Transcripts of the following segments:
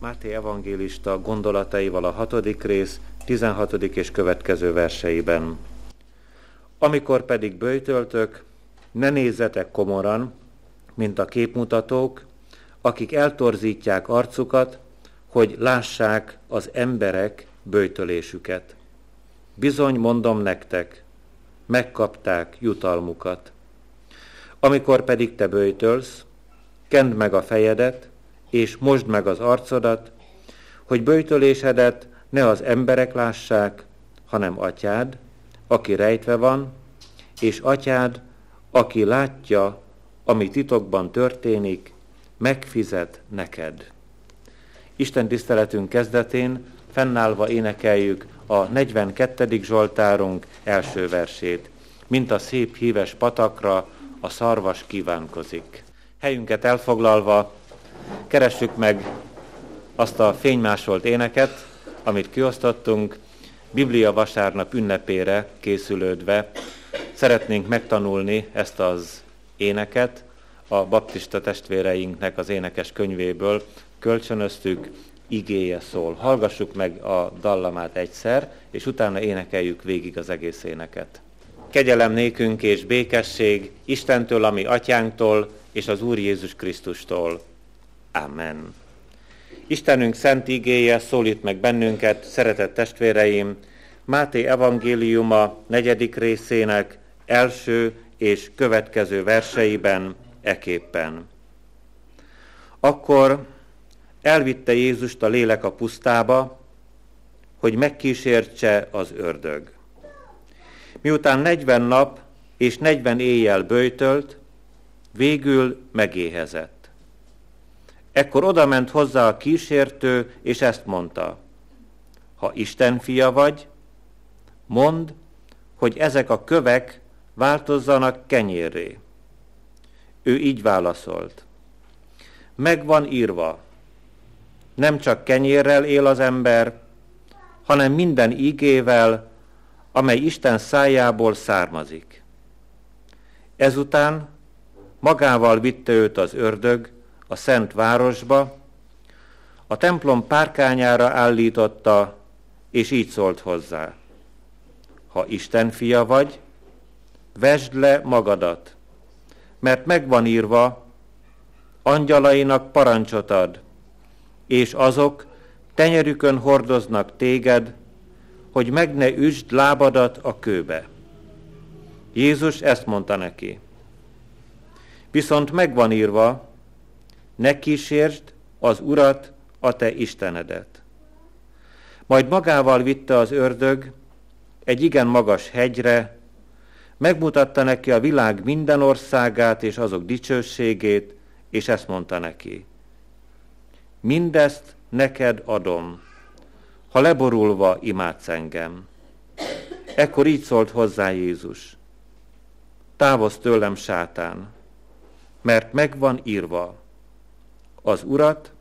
Máté evangélista gondolataival a hatodik rész, 16. és következő verseiben. Amikor pedig bőjtöltök, ne nézzetek komoran, mint a képmutatók, akik eltorzítják arcukat, hogy lássák az emberek bőjtölésüket. Bizony mondom nektek, megkapták jutalmukat. Amikor pedig te bőjtölsz, kend meg a fejedet, és mosd meg az arcodat, hogy bőjtölésedet ne az emberek lássák, hanem atyád, aki rejtve van, és atyád, aki látja, ami titokban történik, megfizet neked. Isten tiszteletünk kezdetén fennállva énekeljük a 42. Zsoltárunk első versét. Mint a szép híves patakra a szarvas kívánkozik. Helyünket elfoglalva keressük meg azt a fénymásolt éneket, amit kiosztottunk, Biblia vasárnap ünnepére készülődve szeretnénk megtanulni ezt az éneket a baptista testvéreinknek az énekes könyvéből, kölcsönöztük, igéje szól. Hallgassuk meg a dallamát egyszer, és utána énekeljük végig az egész éneket. Kegyelem nékünk és békesség Istentől, ami atyánktól, és az Úr Jézus Krisztustól. Amen. Istenünk szent igéje szólít meg bennünket, szeretett testvéreim, Máté evangéliuma negyedik részének első és következő verseiben eképpen. Akkor elvitte Jézust a lélek a pusztába, hogy megkísértse az ördög. Miután negyven nap és negyven éjjel bőjtölt, végül megéhezett. Ekkor odament hozzá a kísértő, és ezt mondta, ha Isten fia vagy, mondd, hogy ezek a kövek változzanak kenyérré. Ő így válaszolt. Megvan írva, nem csak kenyérrel él az ember, hanem minden ígével, amely Isten szájából származik. Ezután magával vitte őt az ördög a szent városba, a templom párkányára állította, és így szólt hozzá. Ha Isten fia vagy, vesd le magadat, mert megvan írva, angyalainak parancsot ad, és azok tenyerükön hordoznak téged, hogy meg ne üsd lábadat a kőbe. Jézus ezt mondta neki. Viszont megvan írva, ne kísértsd az Urat, a te Istenedet. Majd magával vitte az ördög egy igen magas hegyre, megmutatta neki a világ minden országát és azok dicsőségét, és ezt mondta neki. Mindezt neked adom, ha leborulva imádsz engem. Ekkor így szólt hozzá Jézus. Távozz tőlem, sátán, mert megvan írva, az Urat,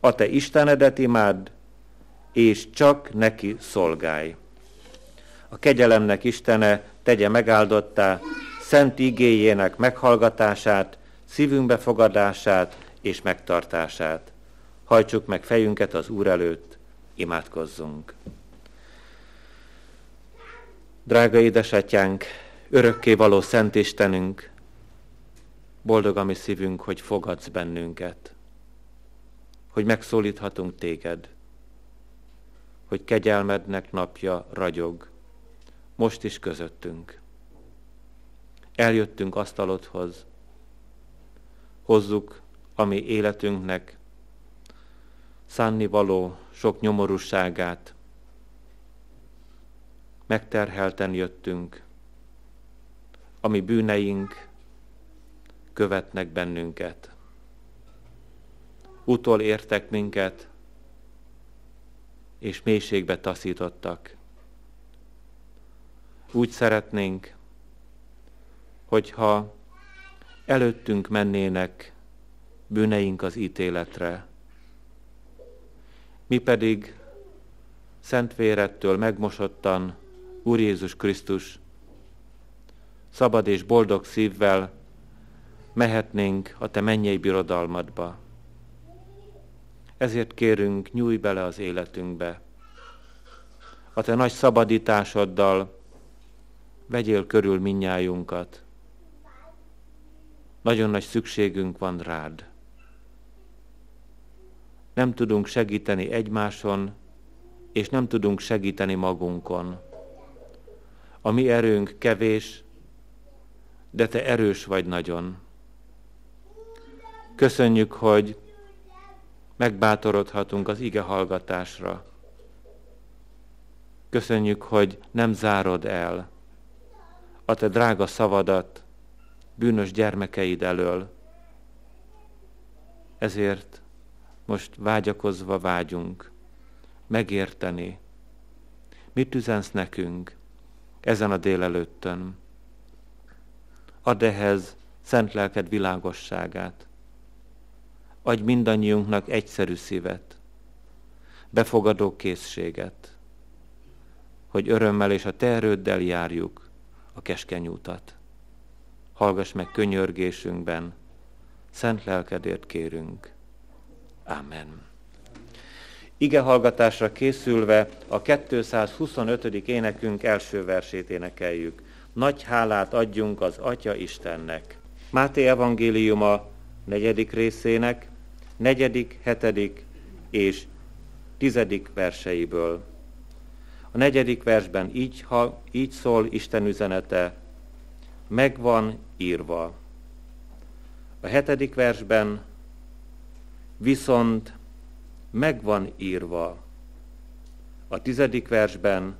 a te Istenedet imád, és csak neki szolgálj. A kegyelemnek Istene tegye megáldottá szent igéjének meghallgatását, szívünkbe fogadását és megtartását. Hajtsuk meg fejünket az Úr előtt, imádkozzunk. Drága édesatyánk, örökké való Szent Istenünk, boldog a mi szívünk, hogy fogadsz bennünket, hogy megszólíthatunk téged, hogy kegyelmednek napja ragyog, most is közöttünk. Eljöttünk asztalodhoz, hozzuk a mi életünknek szánni való sok nyomorúságát. Megterhelten jöttünk, ami bűneink követnek bennünket. Utol értek minket, és mélységbe taszítottak. Úgy szeretnénk, hogyha előttünk mennének bűneink az ítéletre, mi pedig szent vérettől megmosottan Úr Jézus Krisztus szabad és boldog szívvel mehetnénk a Te mennyei birodalmadba. Ezért kérünk, nyújj bele az életünkbe. A te nagy szabadításoddal vegyél körül minnyájunkat. Nagyon nagy szükségünk van rád. Nem tudunk segíteni egymáson, és nem tudunk segíteni magunkon. A mi erőnk kevés, de te erős vagy nagyon. Köszönjük, hogy megbátorodhatunk az ige hallgatásra. Köszönjük, hogy nem zárod el a te drága szavadat bűnös gyermekeid elől. Ezért most vágyakozva vágyunk megérteni, mit üzensz nekünk ezen a délelőttön. Add ehhez szent lelked világosságát. Adj mindannyiunknak egyszerű szívet, befogadó készséget, hogy örömmel és a te erőddel járjuk a keskeny útat. Hallgass meg könyörgésünkben, szent lelkedért kérünk. Amen. Ige hallgatásra készülve a 225. énekünk első versét énekeljük. Nagy hálát adjunk az Atya Istennek. Máté evangéliuma negyedik részének, negyedik, hetedik és tizedik verseiből. A negyedik versben így, ha, így szól Isten üzenete, megvan írva. A hetedik versben viszont megvan írva. A tizedik versben,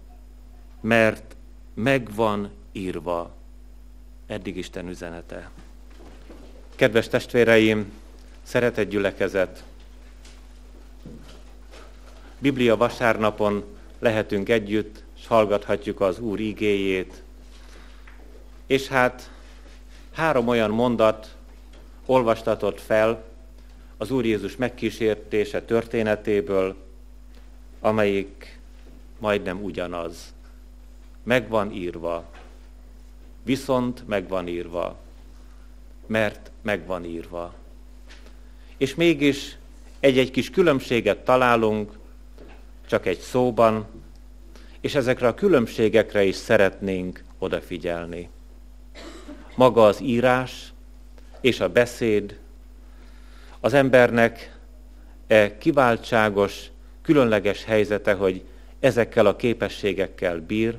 mert megvan írva. Eddig Isten üzenete. Kedves testvéreim, szeretett gyülekezet, Biblia vasárnapon lehetünk együtt, és hallgathatjuk az Úr igéjét. És hát három olyan mondat olvastatott fel az Úr Jézus megkísértése történetéből, amelyik majdnem ugyanaz. Megvan írva, viszont megvan írva, mert megvan írva. És mégis egy-egy kis különbséget találunk, csak egy szóban, és ezekre a különbségekre is szeretnénk odafigyelni. Maga az írás és a beszéd az embernek e kiváltságos, különleges helyzete, hogy ezekkel a képességekkel bír,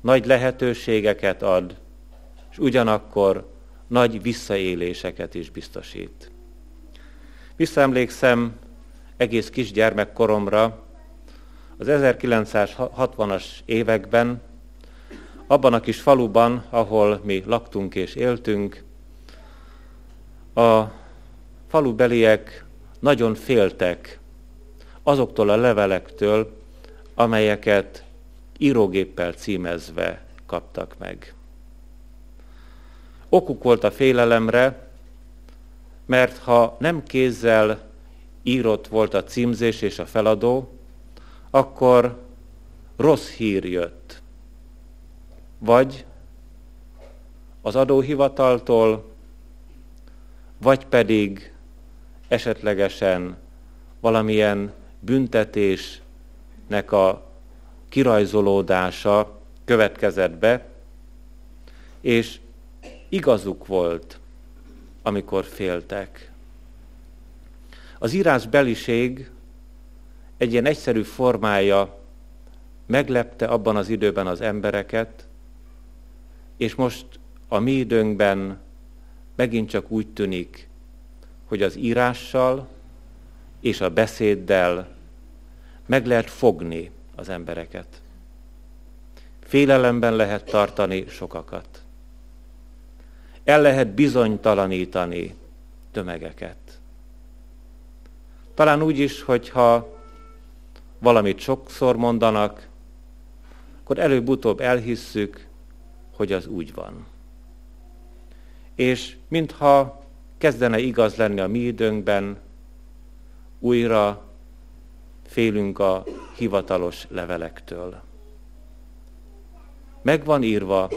nagy lehetőségeket ad, és ugyanakkor nagy visszaéléseket is biztosít. Visszaemlékszem egész kisgyermekkoromra, az 1960-as években, abban a kis faluban, ahol mi laktunk és éltünk, a falubeliek nagyon féltek azoktól a levelektől, amelyeket írógéppel címezve kaptak meg. Okuk volt a félelemre, mert ha nem kézzel írott volt a címzés és a feladó, akkor rossz hír jött. Vagy az adóhivataltól, vagy pedig esetlegesen valamilyen büntetésnek a kirajzolódása következett be, és igazuk volt, amikor féltek. Az írásbeliség egy ilyen egyszerű formája meglepte abban az időben az embereket, és most a mi időnkben megint csak úgy tűnik, hogy az írással és a beszéddel meg lehet fogni az embereket. Félelemben lehet tartani sokakat. El lehet bizonytalanítani tömegeket. Talán úgy is, hogyha valamit sokszor mondanak, akkor előbb-utóbb elhisszük, hogy az úgy van. És mintha kezdene igaz lenni a mi időnkben, újra félünk a hivatalos levelektől. Megvan írva,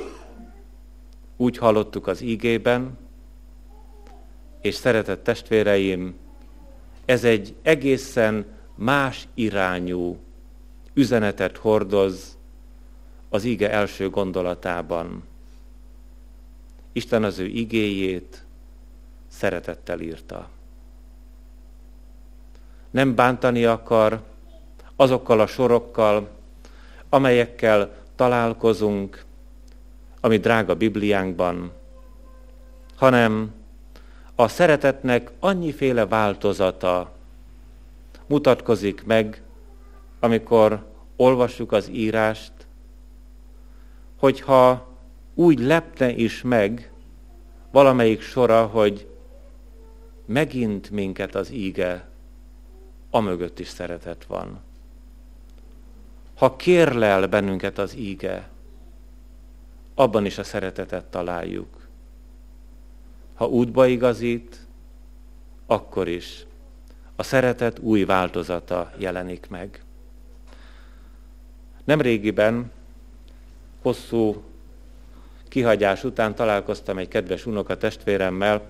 úgy hallottuk az ígében, és szeretett testvéreim, ez egy egészen más irányú üzenetet hordoz az ige első gondolatában. Isten az ő igéjét szeretettel írta. Nem bántani akar azokkal a sorokkal, amelyekkel találkozunk, ami drága Bibliánkban, hanem a szeretetnek annyiféle változata mutatkozik meg, amikor olvassuk az írást, hogyha úgy lepne is meg valamelyik sora, hogy megint minket az íge, amögött is szeretet van. Ha kérlel bennünket az íge, abban is a szeretetet találjuk. Ha útba igazít, akkor is a szeretet új változata jelenik meg. Nemrégiben, hosszú kihagyás után találkoztam egy kedves unoka testvéremmel,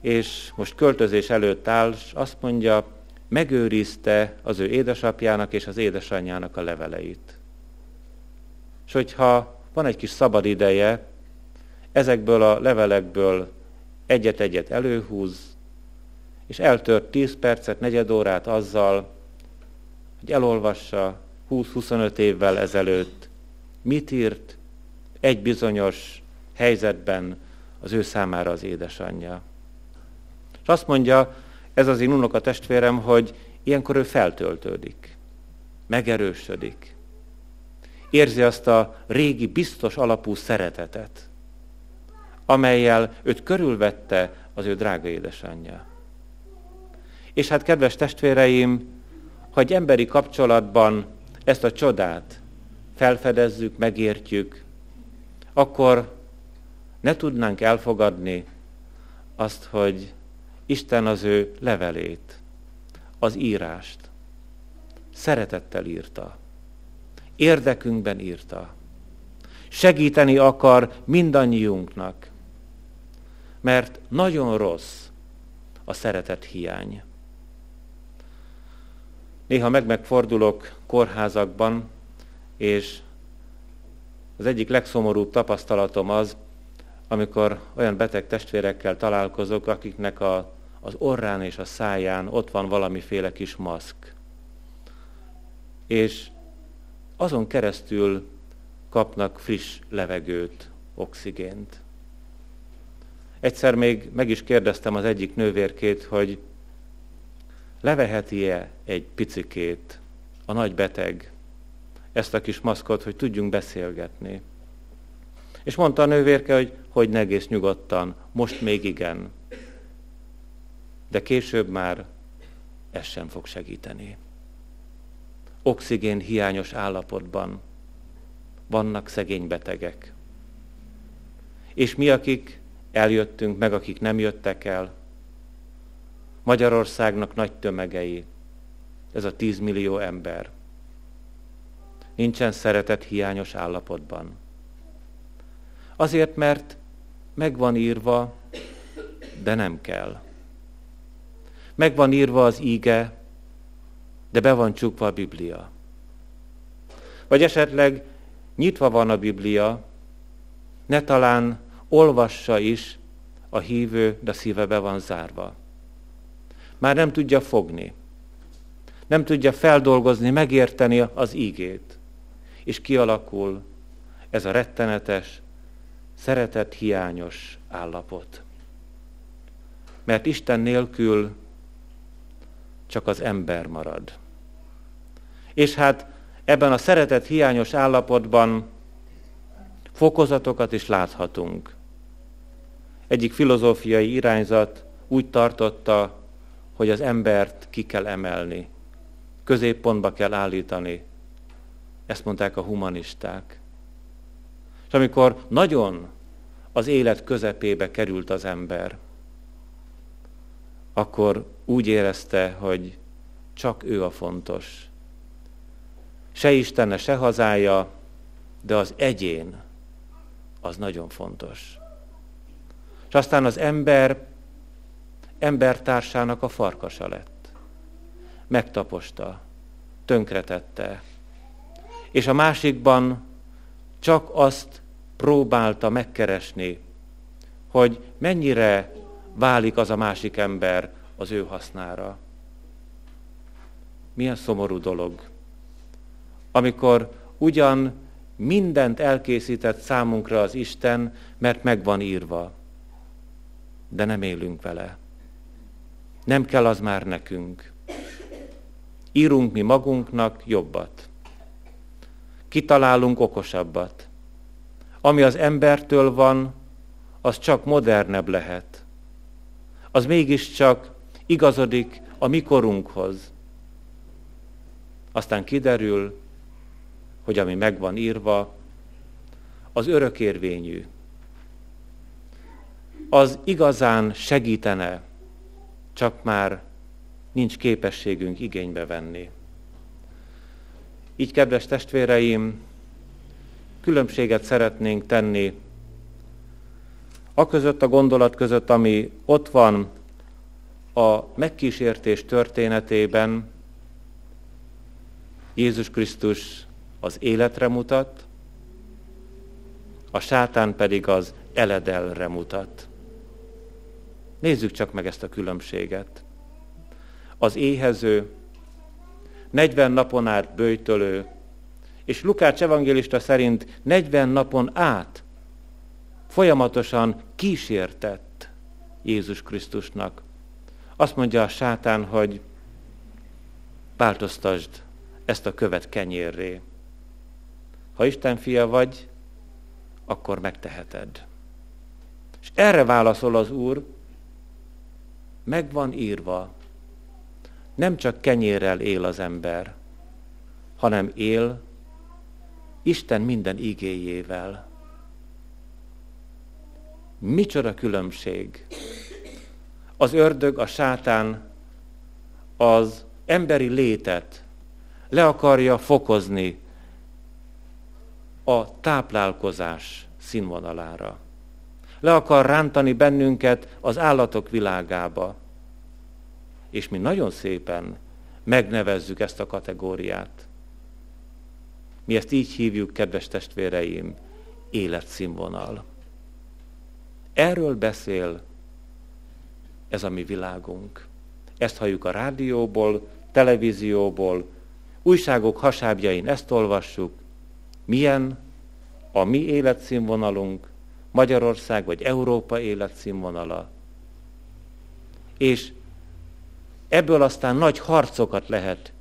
és most költözés előtt áll, és azt mondja, megőrizte az ő édesapjának és az édesanyjának a leveleit. És hogyha van egy kis szabad ideje, ezekből a levelekből egyet-egyet előhúz, és eltört 10 percet, negyed órát azzal, hogy elolvassa 20-25 évvel ezelőtt, mit írt egy bizonyos helyzetben az ő számára az édesanyja. És azt mondja, ez az én unoka testvérem, hogy ilyenkor ő feltöltődik, megerősödik. Érzi azt a régi biztos alapú szeretetet, amelyel őt körülvette az ő drága édesanyja. És hát, kedves testvéreim, hogy emberi kapcsolatban ezt a csodát felfedezzük, megértjük, akkor ne tudnánk elfogadni azt, hogy Isten az ő levelét, az írást szeretettel írta, érdekünkben írta. Segíteni akar mindannyiunknak, mert nagyon rossz a szeretet hiány. Néha meg-megfordulok kórházakban, és az egyik legszomorúbb tapasztalatom az, amikor olyan beteg testvérekkel találkozok, akiknek a, az orrán és a száján ott van valamiféle kis maszk. És azon keresztül kapnak friss levegőt, oxigént. Egyszer még meg is kérdeztem az egyik nővérkét, hogy leveheti-e egy picikét a nagy beteg ezt a kis maszkot, hogy tudjunk beszélgetni. És mondta a nővérke, hogy hogy egész nyugodtan, most még igen. De később már ez sem fog segíteni. Oxigén hiányos állapotban vannak szegény betegek. És mi, akik eljöttünk, meg akik nem jöttek el, Magyarországnak nagy tömegei, ez a tízmillió ember, nincsen szeretet hiányos állapotban. Azért, mert meg van írva, de nem kell. Meg van írva az íge, de be van csukva a Biblia. Vagy esetleg nyitva van a Biblia, ne talán olvassa is a hívő, de szíve be van zárva. Már nem tudja fogni. Nem tudja feldolgozni, megérteni az ígét. És kialakul ez a rettenetes, szeretet hiányos állapot. Mert Isten nélkül csak az ember marad. És hát ebben a szeretet hiányos állapotban fokozatokat is láthatunk. Egyik filozófiai irányzat úgy tartotta, hogy az embert ki kell emelni, középpontba kell állítani. Ezt mondták a humanisták. És amikor nagyon az élet közepébe került az ember, akkor úgy érezte, hogy csak ő a fontos. Se Istenne, se hazája, de az egyén az nagyon fontos. És aztán az ember embertársának a farkasa lett. megtaposta, tönkretette. És a másikban csak azt próbálta megkeresni, hogy mennyire válik az a másik ember az ő hasznára. Milyen szomorú dolog, amikor ugyan mindent elkészített számunkra az Isten, mert meg van írva, de nem élünk vele. Nem kell az már nekünk. Írunk mi magunknak jobbat. Kitalálunk okosabbat. Ami az embertől van, az csak modernebb lehet. Az mégiscsak igazodik a mikorunkhoz. Aztán kiderül, hogy ami meg van írva, az örökérvényű. Az igazán segítene, csak már nincs képességünk igénybe venni. Így, kedves testvéreim, különbséget szeretnénk tenni a között a gondolat között, ami ott van a megkísértés történetében, Jézus Krisztus az életre mutat, a sátán pedig az eledelre mutat. Nézzük csak meg ezt a különbséget. Az éhező, 40 napon át bőjtölő, és Lukács evangélista szerint 40 napon át folyamatosan kísértett Jézus Krisztusnak. Azt mondja a sátán, hogy változtasd ezt a követ kenyérré. Ha Isten fia vagy, akkor megteheted. És erre válaszol az Úr, meg van írva, nem csak kenyérrel él az ember, hanem él Isten minden igéjével. Micsoda különbség! Az ördög, a sátán az emberi létet le akarja fokozni a táplálkozás színvonalára. Le akar rántani bennünket az állatok világába. És mi nagyon szépen megnevezzük ezt a kategóriát. Mi ezt így hívjuk, kedves testvéreim, életszínvonal. Erről beszél ez a mi világunk. Ezt halljuk a rádióból, televízióból, újságok hasábjain ezt olvassuk. Milyen a mi életszínvonalunk, Magyarország vagy Európa életszínvonala. És ebből aztán nagy harcokat lehet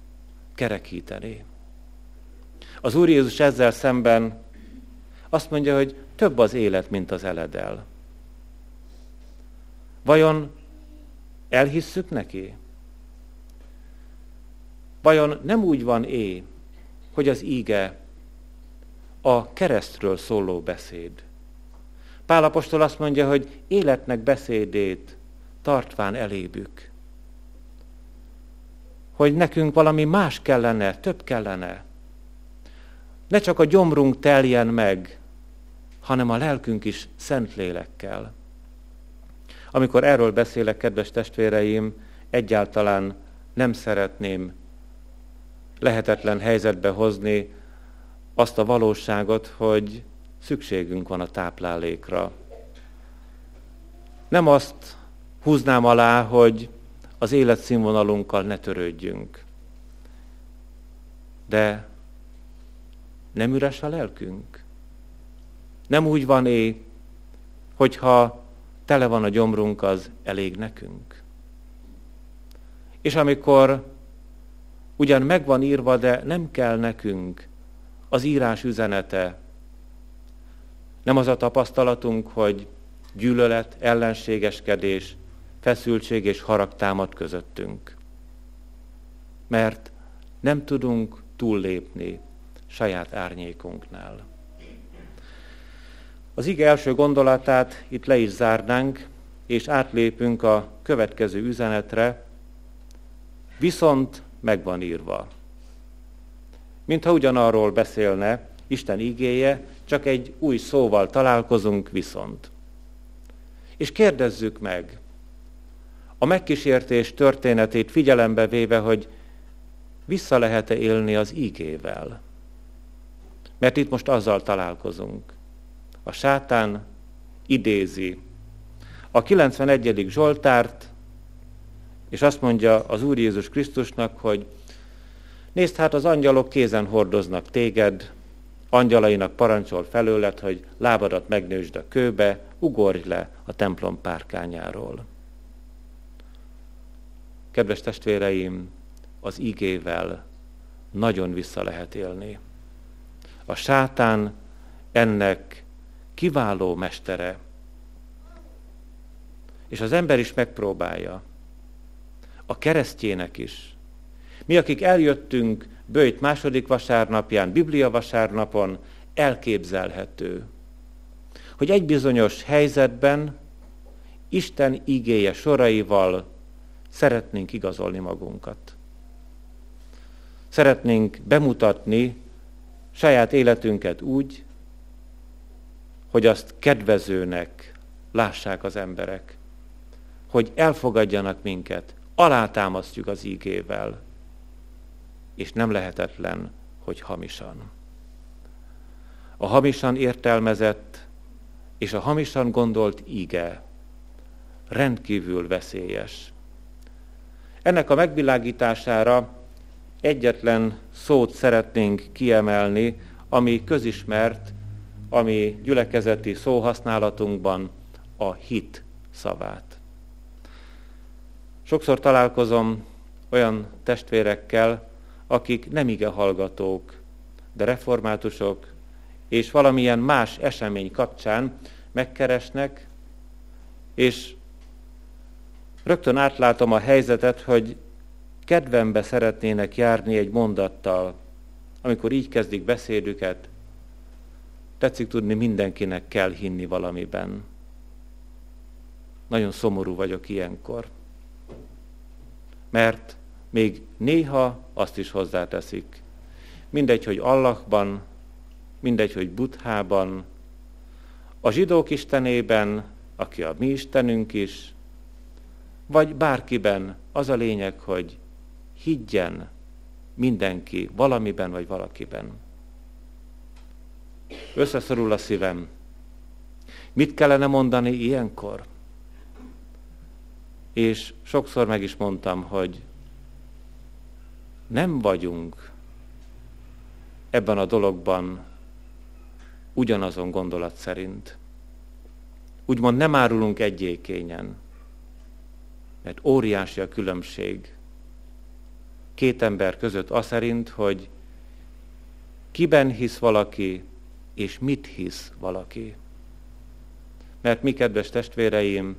kerekíteni. Az Úr Jézus ezzel szemben azt mondja, hogy több az élet, mint az eledel. Vajon elhisszük neki? Vajon nem úgy van é, hogy az íge a keresztről szóló beszéd? Pálapostól azt mondja, hogy életnek beszédét tartván elébük. Hogy nekünk valami más kellene, több kellene. Ne csak a gyomrunk teljen meg, hanem a lelkünk is szent lélekkel. Amikor erről beszélek, kedves testvéreim, egyáltalán nem szeretném lehetetlen helyzetbe hozni azt a valóságot, hogy szükségünk van a táplálékra. Nem azt húznám alá, hogy az életszínvonalunkkal ne törődjünk. De nem üres a lelkünk? Nem úgy van é, hogyha tele van a gyomrunk, az elég nekünk. És amikor ugyan megvan írva, de nem kell nekünk az írás üzenete, nem az a tapasztalatunk, hogy gyűlölet, ellenségeskedés, feszültség és harag támad közöttünk. Mert nem tudunk túllépni saját árnyékunknál. Az ige első gondolatát itt le is zárnánk, és átlépünk a következő üzenetre, viszont megvan írva. Mintha ugyanarról beszélne Isten igéje, csak egy új szóval találkozunk viszont. És kérdezzük meg, a megkísértés történetét figyelembe véve, hogy vissza lehet-e élni az ígével. Mert itt most azzal találkozunk. A sátán idézi a 91. Zsoltárt, és azt mondja az Úr Jézus Krisztusnak, hogy nézd hát az angyalok kézen hordoznak téged, angyalainak parancsol felőled, hogy lábadat megnősd a kőbe, ugorj le a templom párkányáról. Kedves testvéreim, az igével nagyon vissza lehet élni. A sátán ennek kiváló mestere. És az ember is megpróbálja. A keresztjének is. Mi, akik eljöttünk Bőjt második vasárnapján, Biblia vasárnapon, elképzelhető, hogy egy bizonyos helyzetben Isten igéje soraival szeretnénk igazolni magunkat. Szeretnénk bemutatni saját életünket úgy, hogy azt kedvezőnek lássák az emberek, hogy elfogadjanak minket, alátámasztjuk az ígével, és nem lehetetlen, hogy hamisan. A hamisan értelmezett és a hamisan gondolt íge rendkívül veszélyes. Ennek a megvilágítására egyetlen szót szeretnénk kiemelni, ami közismert, ami gyülekezeti szóhasználatunkban a hit szavát. Sokszor találkozom olyan testvérekkel, akik nem ige hallgatók, de reformátusok, és valamilyen más esemény kapcsán megkeresnek, és rögtön átlátom a helyzetet, hogy kedvembe szeretnének járni egy mondattal, amikor így kezdik beszédüket, tetszik tudni, mindenkinek kell hinni valamiben. Nagyon szomorú vagyok ilyenkor. Mert még néha azt is hozzáteszik. Mindegy, hogy Allahban, mindegy, hogy Buddhában, a zsidók istenében, aki a mi istenünk is, vagy bárkiben az a lényeg, hogy higgyen mindenki valamiben vagy valakiben. Összeszorul a szívem. Mit kellene mondani ilyenkor? És sokszor meg is mondtam, hogy nem vagyunk ebben a dologban ugyanazon gondolat szerint. Úgymond nem árulunk egyékényen, mert óriási a különbség két ember között az szerint, hogy kiben hisz valaki, és mit hisz valaki. Mert mi, kedves testvéreim,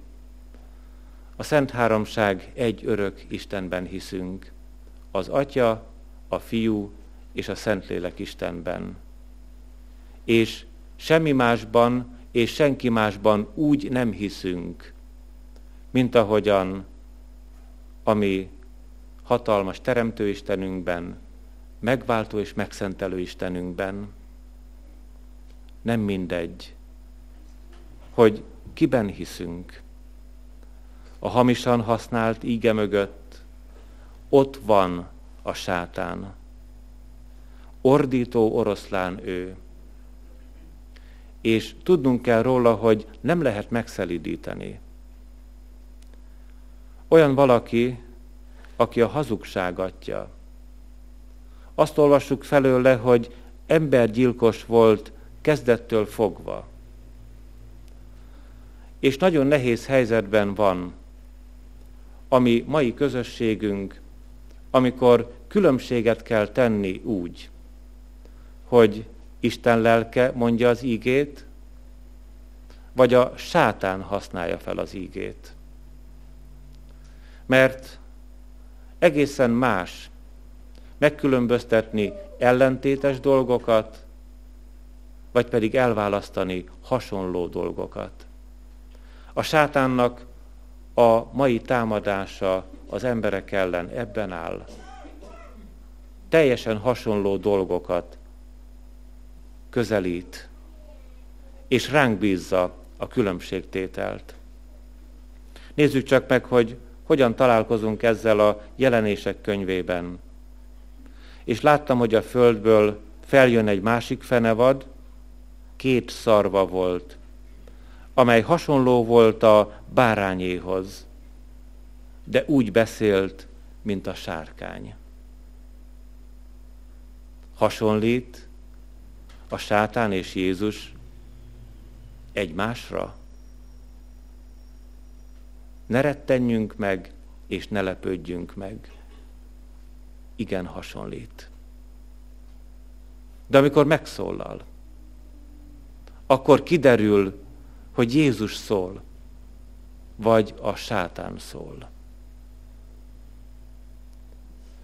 a Szent Háromság egy örök Istenben hiszünk, az Atya, a Fiú és a Szentlélek Istenben. És semmi másban és senki másban úgy nem hiszünk, mint ahogyan, ami hatalmas teremtő Istenünkben, megváltó és megszentelő Istenünkben. Nem mindegy, hogy kiben hiszünk. A hamisan használt íge mögött ott van a sátán. Ordító oroszlán ő. És tudnunk kell róla, hogy nem lehet megszelidíteni. Olyan valaki, aki a hazugság atya. Azt olvassuk felőle, hogy embergyilkos volt kezdettől fogva. És nagyon nehéz helyzetben van, ami mai közösségünk, amikor különbséget kell tenni úgy, hogy Isten lelke mondja az ígét, vagy a sátán használja fel az ígét. Mert egészen más megkülönböztetni ellentétes dolgokat, vagy pedig elválasztani hasonló dolgokat. A sátánnak a mai támadása az emberek ellen ebben áll. Teljesen hasonló dolgokat közelít, és ránk bízza a különbségtételt. Nézzük csak meg, hogy hogyan találkozunk ezzel a jelenések könyvében. és láttam, hogy a földből feljön egy másik fenevad, két szarva volt, amely hasonló volt a bárányéhoz, de úgy beszélt, mint a sárkány. Hasonlít a sátán és Jézus egymásra? Ne rettenjünk meg, és ne lepődjünk meg. Igen, hasonlít. De amikor megszólal, akkor kiderül, hogy Jézus szól, vagy a sátán szól.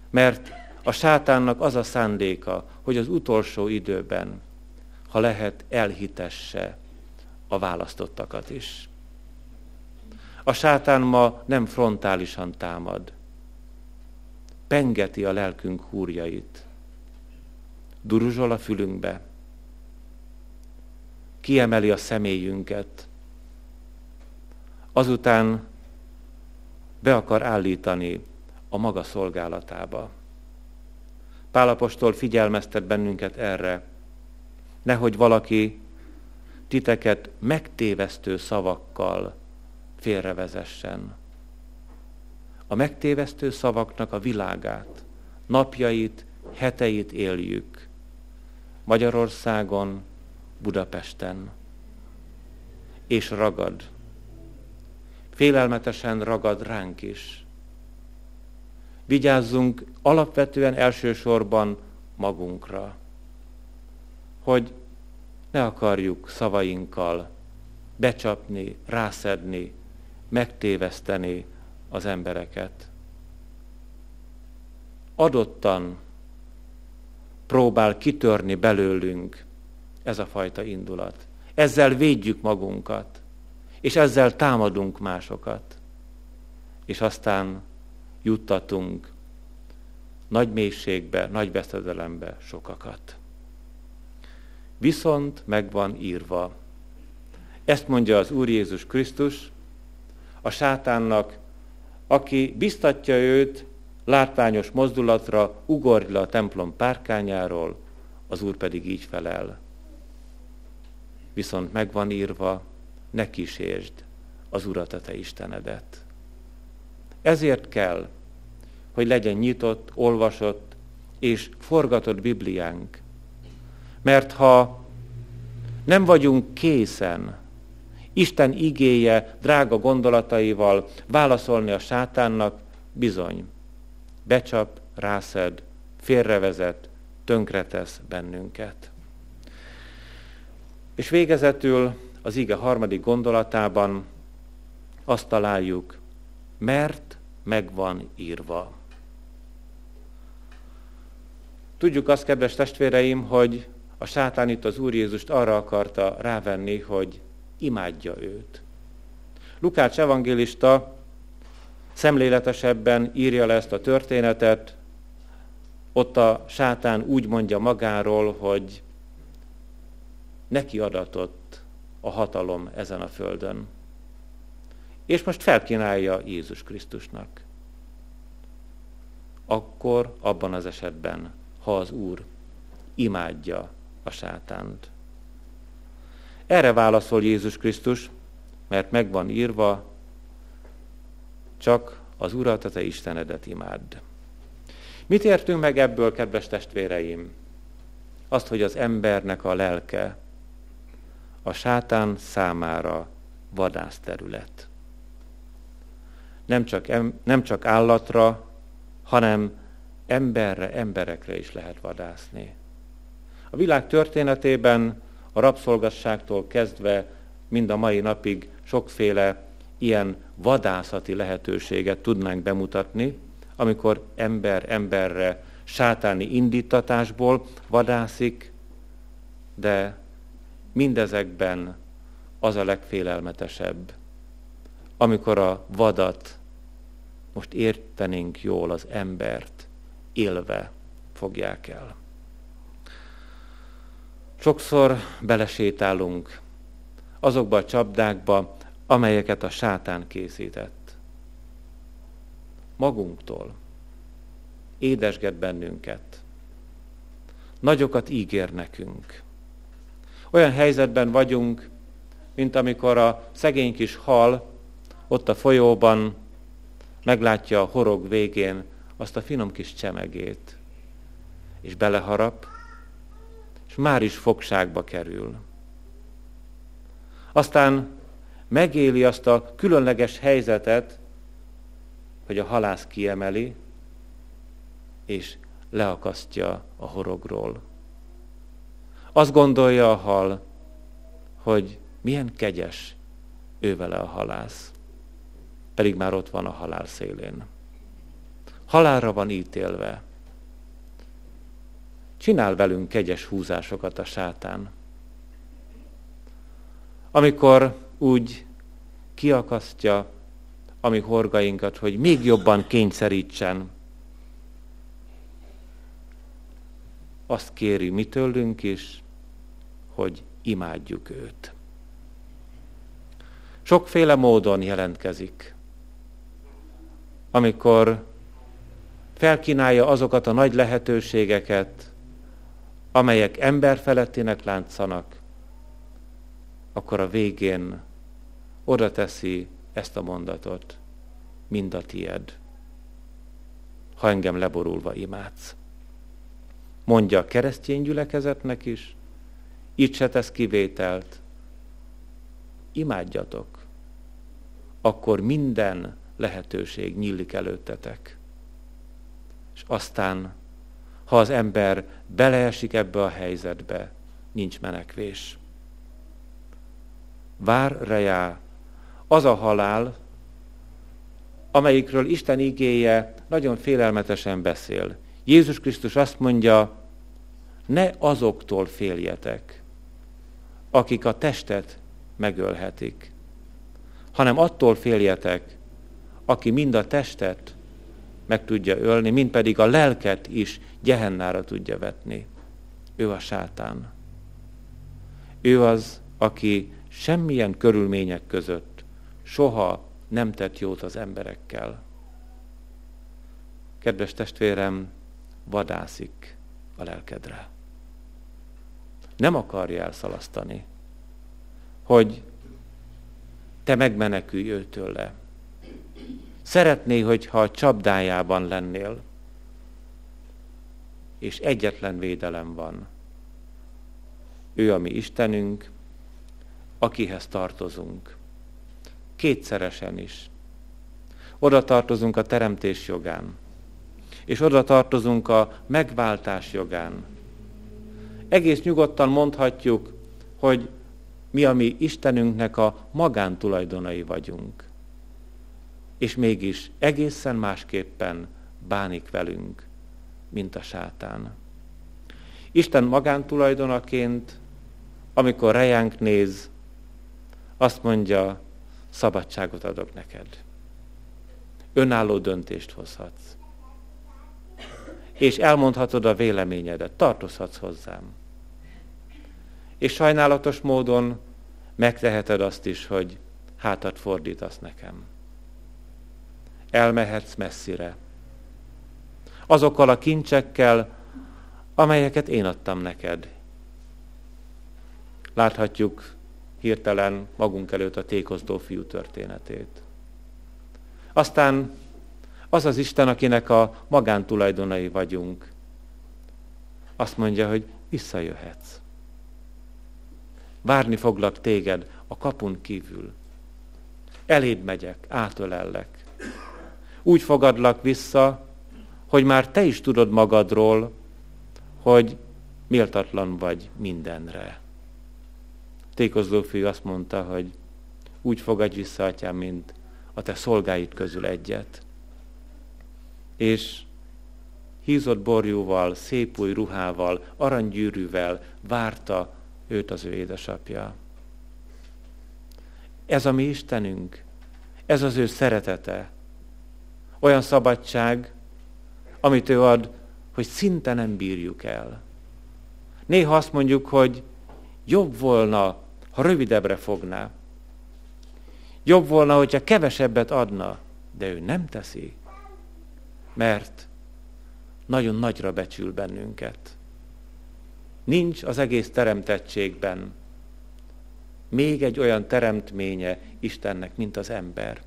Mert a sátánnak az a szándéka, hogy az utolsó időben, ha lehet, elhitesse a választottakat is. A sátán ma nem frontálisan támad. Pengeti a lelkünk húrjait. Duruzsol a fülünkbe. Kiemeli a személyünket. Azután be akar állítani a maga szolgálatába. Pálapostól figyelmeztet bennünket erre, nehogy valaki titeket megtévesztő szavakkal félrevezessen. A megtévesztő szavaknak a világát, napjait, heteit éljük. Magyarországon, Budapesten. És ragad. Félelmetesen ragad ránk is. Vigyázzunk alapvetően elsősorban magunkra, hogy ne akarjuk szavainkkal becsapni, rászedni, megtéveszteni az embereket. Adottan próbál kitörni belőlünk ez a fajta indulat. Ezzel védjük magunkat, és ezzel támadunk másokat. És aztán juttatunk nagy mélységbe, nagy veszedelembe sokakat. Viszont meg van írva. Ezt mondja az Úr Jézus Krisztus, a sátánnak, aki biztatja őt látványos mozdulatra, ugorj le a templom párkányáról, az Úr pedig így felel. Viszont megvan írva, ne kísértsd az Urat, a te Istenedet. Ezért kell, hogy legyen nyitott, olvasott és forgatott Bibliánk. Mert ha nem vagyunk készen Isten igéje, drága gondolataival válaszolni a sátánnak, bizony, becsap, rászed, félrevezet, tönkretesz bennünket. És végezetül az ige harmadik gondolatában azt találjuk, mert megvan írva. Tudjuk azt, kedves testvéreim, hogy a sátán itt az Úr Jézust arra akarta rávenni, hogy imádja őt. Lukács evangélista szemléletesebben írja le ezt a történetet, ott a sátán úgy mondja magáról, hogy neki adatott a hatalom ezen a földön. És most felkínálja Jézus Krisztusnak. Akkor abban az esetben, ha az Úr imádja a sátánt. Erre válaszol Jézus Krisztus, mert megvan írva, csak az Urat, a te Istenedet imádd. Mit értünk meg ebből, kedves testvéreim? Azt, hogy az embernek a lelke a sátán számára vadászterület. Nem csak, nem csak állatra, hanem emberre, emberekre is lehet vadászni. A világ történetében a rabszolgasságtól kezdve mind a mai napig sokféle ilyen vadászati lehetőséget tudnánk bemutatni, amikor ember emberre sátáni indítatásból vadászik, de mindezekben az a legfélelmetesebb, amikor a vadat, most értenénk jól az embert, élve fogják el. Sokszor belesétálunk azokba a csapdákba, amelyeket a sátán készített. Magunktól. Édesget bennünket. nagyokat ígér nekünk. Olyan helyzetben vagyunk, mint amikor a szegény kis hal ott a folyóban meglátja a horog végén azt a finom kis csemegét, és beleharap, és már is fogságba kerül. Aztán megéli azt a különleges helyzetet, hogy a halász kiemeli, és leakasztja a horogról. Azt gondolja a hal, hogy milyen kegyes ő vele a halász, pedig már ott van a halál szélén. Halálra van ítélve. Csinál velünk kegyes húzásokat a sátán. Amikor úgy kiakasztja a mi horgainkat, hogy még jobban kényszerítsen, azt kéri mi tőlünk is, hogy imádjuk őt. Sokféle módon jelentkezik, amikor felkínálja azokat a nagy lehetőségeket, amelyek emberfelettinek látszanak, akkor a végén oda teszi ezt a mondatot, mind a tied, ha engem leborulva imádsz. Mondja a keresztény gyülekezetnek is, itt se tesz kivételt. Imádjatok, akkor minden lehetőség nyílik előttetek. És aztán, ha az ember beleesik ebbe a helyzetbe, nincs menekvés. Vár rejá az a halál, amelyikről Isten igéje nagyon félelmetesen beszél. Jézus Krisztus azt mondja, ne azoktól féljetek, akik a testet megölhetik, hanem attól féljetek, aki mind a testet meg tudja ölni, mind pedig a lelket is gyehennára tudja vetni. Ő a sátán. Ő az, aki semmilyen körülmények között soha nem tett jót az emberekkel. Kedves testvérem, vadászik a lelkedre. Nem akarja elszalasztani, hogy te megmenekülj őtől le. Szeretné, hogyha a csapdájában lennél, és egyetlen védelem van. Ő a mi Istenünk, akihez tartozunk. Kétszeresen is. Oda tartozunk a teremtés jogán, és oda tartozunk a megváltás jogán. Egész nyugodtan mondhatjuk, hogy mi a mi Istenünknek a magántulajdonai vagyunk. És mégis egészen másképpen bánik velünk, mint a sátán. Isten magántulajdonaként, amikor rejánk néz, azt mondja, szabadságot adok neked. Önálló döntést hozhatsz. És elmondhatod a véleményedet, tartozhatsz hozzám. És sajnálatos módon megteheted azt is, hogy hátat fordítasz nekem. Elmehetsz messzire. Azokkal a kincsekkel, amelyeket én adtam neked. Láthatjuk hirtelen magunk előtt a tékozdó fiú történetét. Aztán az az Isten, akinek a magántulajdonai vagyunk, azt mondja, hogy visszajöhetsz. Várni foglak téged a kapun kívül. Eléd megyek, átölellek. Úgy fogadlak vissza, hogy már te is tudod magadról, hogy méltatlan vagy mindenre. Tékozlófő azt mondta, hogy úgy fogadj vissza, atyám, mint a te szolgáid közül egyet. És hízott borjúval, szép új ruhával, aranygyűrűvel várta őt az ő édesapja. Ez a mi Istenünk, ez az ő szeretete. Olyan szabadság, amit ő ad, hogy szinte nem bírjuk el. Néha azt mondjuk, hogy jobb volna, ha rövidebbre fogná. Jobb volna, hogyha kevesebbet adna, de ő nem teszi, mert nagyon nagyra becsül bennünket. Nincs az egész teremtettségben még egy olyan teremtménye Istennek, mint az ember.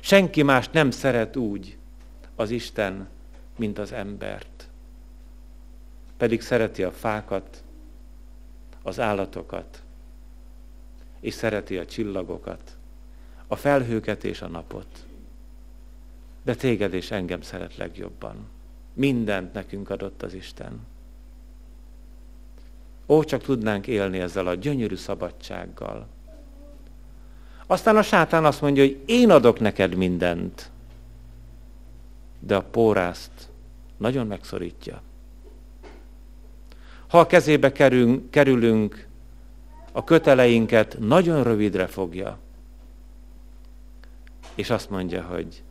Senki más nem szeret úgy az Isten, mint az embert. Pedig szereti a fákat, az állatokat, és szereti a csillagokat, a felhőket és a napot. De téged és engem szeret legjobban. Mindent nekünk adott az Isten. Ó, csak tudnánk élni ezzel a gyönyörű szabadsággal. Aztán a sátán azt mondja, hogy én adok neked mindent, de a pórászt nagyon megszorítja. Ha a kezébe kerülünk, kerülünk, a köteleinket nagyon rövidre fogja, és azt mondja, hogy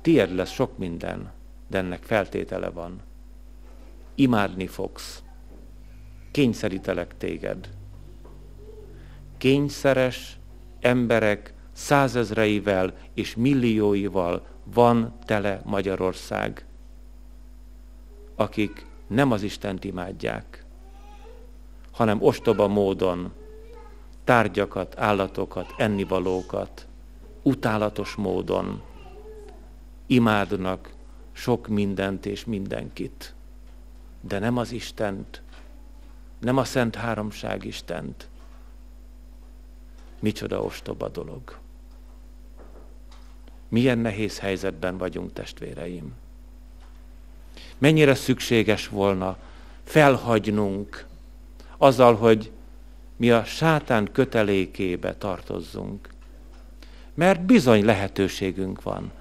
tied lesz sok minden, de ennek feltétele van. Imádni fogsz kényszerítelek téged. Kényszeres emberek százezreivel és millióival van tele Magyarország, akik nem az Istent imádják, hanem ostoba módon tárgyakat, állatokat, ennivalókat, utálatos módon imádnak sok mindent és mindenkit, de nem az Istent, nem a Szent Háromság Istent. Micsoda ostoba dolog. Milyen nehéz helyzetben vagyunk, testvéreim. Mennyire szükséges volna felhagynunk azzal, hogy mi a sátán kötelékébe tartozzunk. Mert bizony lehetőségünk van.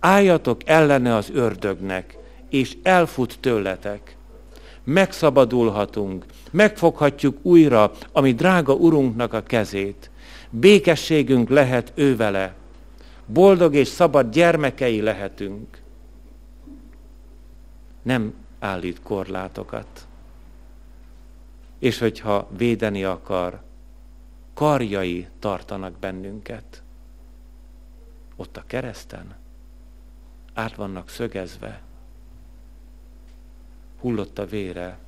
Álljatok ellene az ördögnek, és elfut tőletek megszabadulhatunk, megfoghatjuk újra, ami drága Urunknak a kezét. Békességünk lehet ő vele. Boldog és szabad gyermekei lehetünk. Nem állít korlátokat. És hogyha védeni akar, karjai tartanak bennünket. Ott a kereszten át vannak szögezve hullott a vére,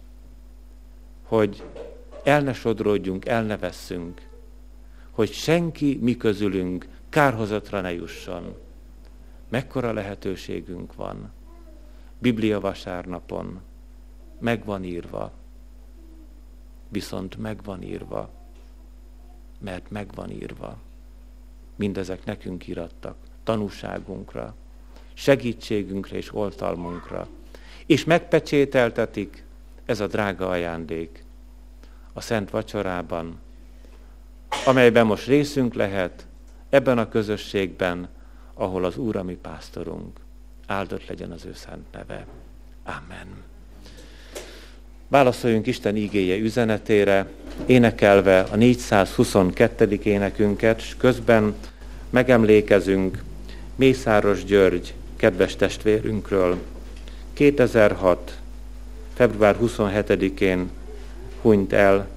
hogy el ne sodródjunk, el ne vesszünk, hogy senki mi közülünk kárhozatra ne jusson. Mekkora lehetőségünk van. Biblia vasárnapon meg van írva, viszont meg van írva, mert meg van írva. Mindezek nekünk irattak, tanúságunkra, segítségünkre és oltalmunkra és megpecsételtetik ez a drága ajándék a Szent Vacsorában, amelyben most részünk lehet ebben a közösségben, ahol az Úr a mi pásztorunk. Áldott legyen az ő szent neve. Amen. Válaszoljunk Isten ígéje üzenetére, énekelve a 422. énekünket, és közben megemlékezünk Mészáros György kedves testvérünkről, 2006. február 27-én hunyt el,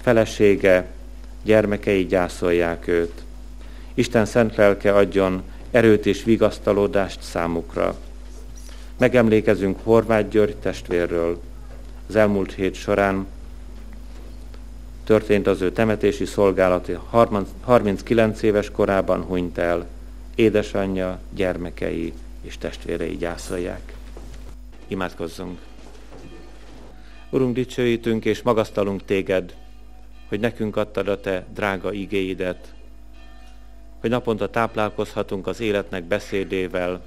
felesége, gyermekei gyászolják őt. Isten szent lelke adjon erőt és vigasztalódást számukra. Megemlékezünk Horváth György testvérről. Az elmúlt hét során történt az ő temetési szolgálati 39 éves korában hunyt el. Édesanyja, gyermekei és testvérei gyászolják. Imádkozzunk! Urunk, dicsőítünk és magasztalunk téged, hogy nekünk adtad a te drága igéidet, hogy naponta táplálkozhatunk az életnek beszédével,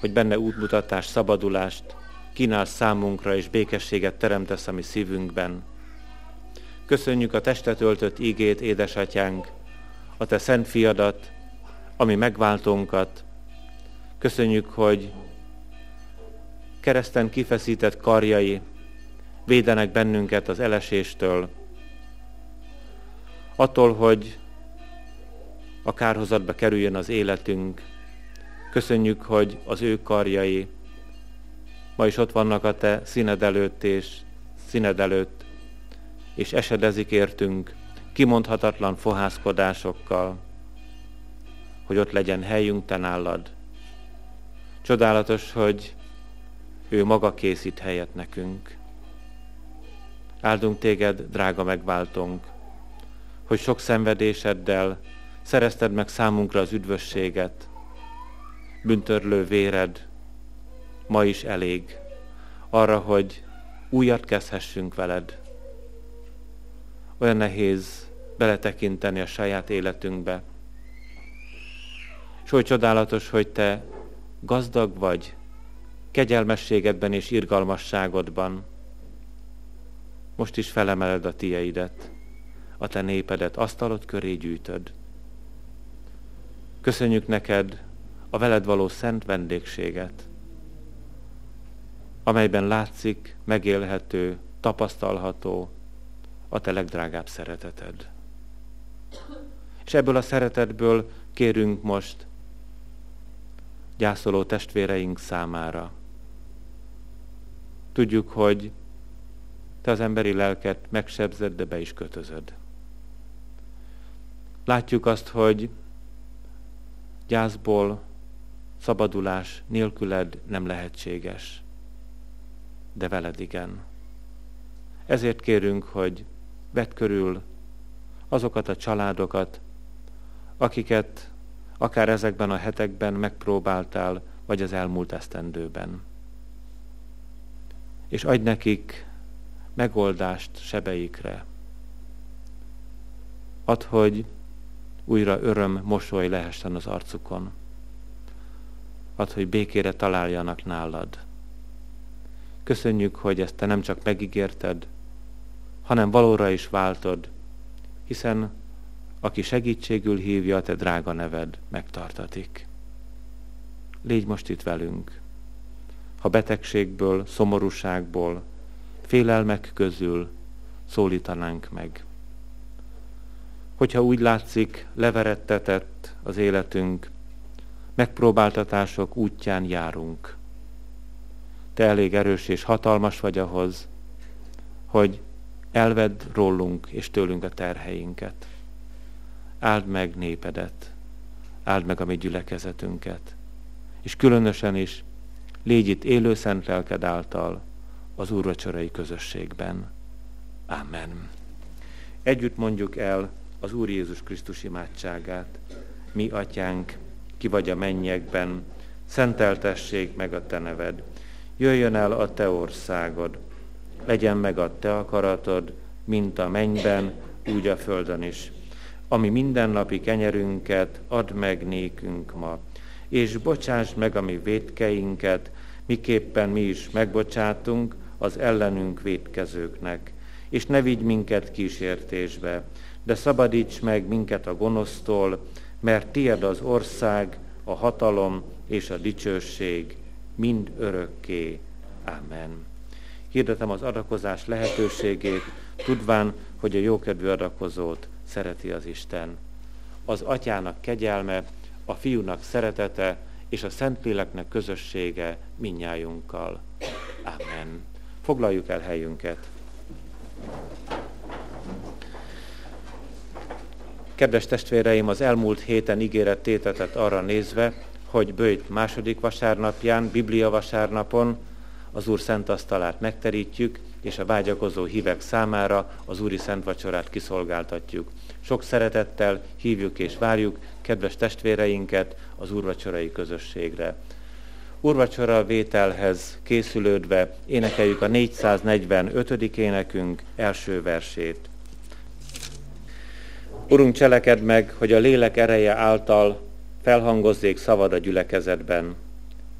hogy benne útmutatást, szabadulást kínálsz számunkra, és békességet teremtesz a mi szívünkben. Köszönjük a testet öltött ígét, édesatyánk, a te szent fiadat, ami megváltónkat. Köszönjük, hogy kereszten kifeszített karjai védenek bennünket az eleséstől, attól, hogy a kárhozatba kerüljön az életünk. Köszönjük, hogy az ő karjai ma is ott vannak a te színed előtt és színed előtt, és esedezik értünk kimondhatatlan fohászkodásokkal, hogy ott legyen helyünk te nálad. Csodálatos, hogy ő maga készít helyet nekünk. Áldunk téged, drága megváltunk, hogy sok szenvedéseddel szerezted meg számunkra az üdvösséget, büntörlő véred ma is elég arra, hogy újat kezdhessünk veled. Olyan nehéz beletekinteni a saját életünkbe. És oly csodálatos, hogy te gazdag vagy, kegyelmességedben és irgalmasságodban. Most is felemeled a tieidet, a te népedet, asztalot köré gyűjtöd. Köszönjük neked a veled való szent vendégséget, amelyben látszik, megélhető, tapasztalható a te legdrágább szereteted. És ebből a szeretetből kérünk most gyászoló testvéreink számára. Tudjuk, hogy te az emberi lelket megsebzed, de be is kötözöd. Látjuk azt, hogy gyászból szabadulás nélküled nem lehetséges, de veled igen. Ezért kérünk, hogy vedd körül azokat a családokat, akiket akár ezekben a hetekben megpróbáltál, vagy az elmúlt esztendőben. És adj nekik megoldást sebeikre. Add, hogy újra öröm, mosoly lehessen az arcukon. Add, hogy békére találjanak nálad. Köszönjük, hogy ezt te nem csak megígérted, hanem valóra is váltod, hiszen aki segítségül hívja te drága neved, megtartatik. Légy most itt velünk. Ha betegségből, szomorúságból, félelmek közül szólítanánk meg. Hogyha úgy látszik, leverettetett az életünk, megpróbáltatások útján járunk. Te elég erős és hatalmas vagy ahhoz, hogy elvedd rólunk és tőlünk a terheinket. Áld meg népedet, áld meg a mi gyülekezetünket, és különösen is légy itt élő szent lelked által az úrvacsorai közösségben. Amen. Együtt mondjuk el az Úr Jézus Krisztus imádságát. Mi, atyánk, ki vagy a mennyekben, szenteltessék meg a te neved. Jöjjön el a te országod, legyen meg a te akaratod, mint a mennyben, úgy a földön is. Ami mindennapi kenyerünket add meg nékünk ma, és bocsáss meg a mi védkeinket, miképpen mi is megbocsátunk az ellenünk védkezőknek. És ne vigy minket kísértésbe, de szabadíts meg minket a gonosztól, mert tied az ország, a hatalom és a dicsőség mind örökké. Amen. Hirdetem az adakozás lehetőségét, tudván, hogy a jókedvű adakozót szereti az Isten. Az atyának kegyelme, a fiúnak szeretete és a Szentléleknek közössége minnyájunkkal. Amen. Foglaljuk el helyünket. Kedves testvéreim, az elmúlt héten ígéret tétetett arra nézve, hogy bőjt második vasárnapján, Biblia vasárnapon az Úr szent asztalát megterítjük, és a vágyakozó hívek számára az Úri Szent Vacsorát kiszolgáltatjuk. Sok szeretettel hívjuk és várjuk kedves testvéreinket az úrvacsorai közösségre. Úrvacsora vételhez készülődve énekeljük a 445. énekünk első versét. Urunk, cseleked meg, hogy a lélek ereje által felhangozzék szavad a gyülekezetben.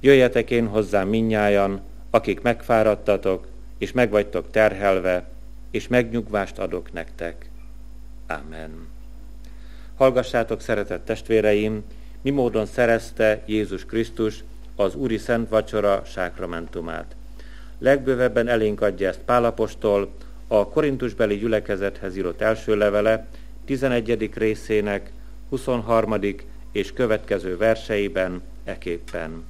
Jöjjetek én hozzám minnyájan, akik megfáradtatok, és megvagytok terhelve, és megnyugvást adok nektek. Amen. Hallgassátok, szeretett testvéreim, mi módon szerezte Jézus Krisztus az Úri Szent Vacsora sákramentumát. Legbővebben elénk adja ezt Pálapostól a Korintusbeli gyülekezethez írott első levele 11. részének 23. és következő verseiben eképpen.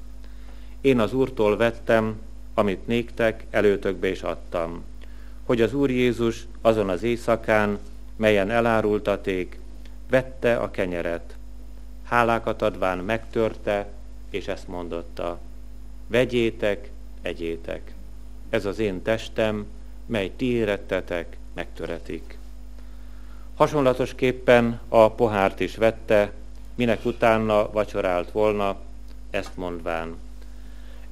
Én az Úrtól vettem, amit néktek előtökbe is adtam, hogy az Úr Jézus azon az éjszakán, melyen elárultaték, vette a kenyeret, hálákat adván megtörte, és ezt mondotta, vegyétek, egyétek. Ez az én testem, mely ti érettetek, megtöretik. Hasonlatosképpen a pohárt is vette, minek utána vacsorált volna, ezt mondván.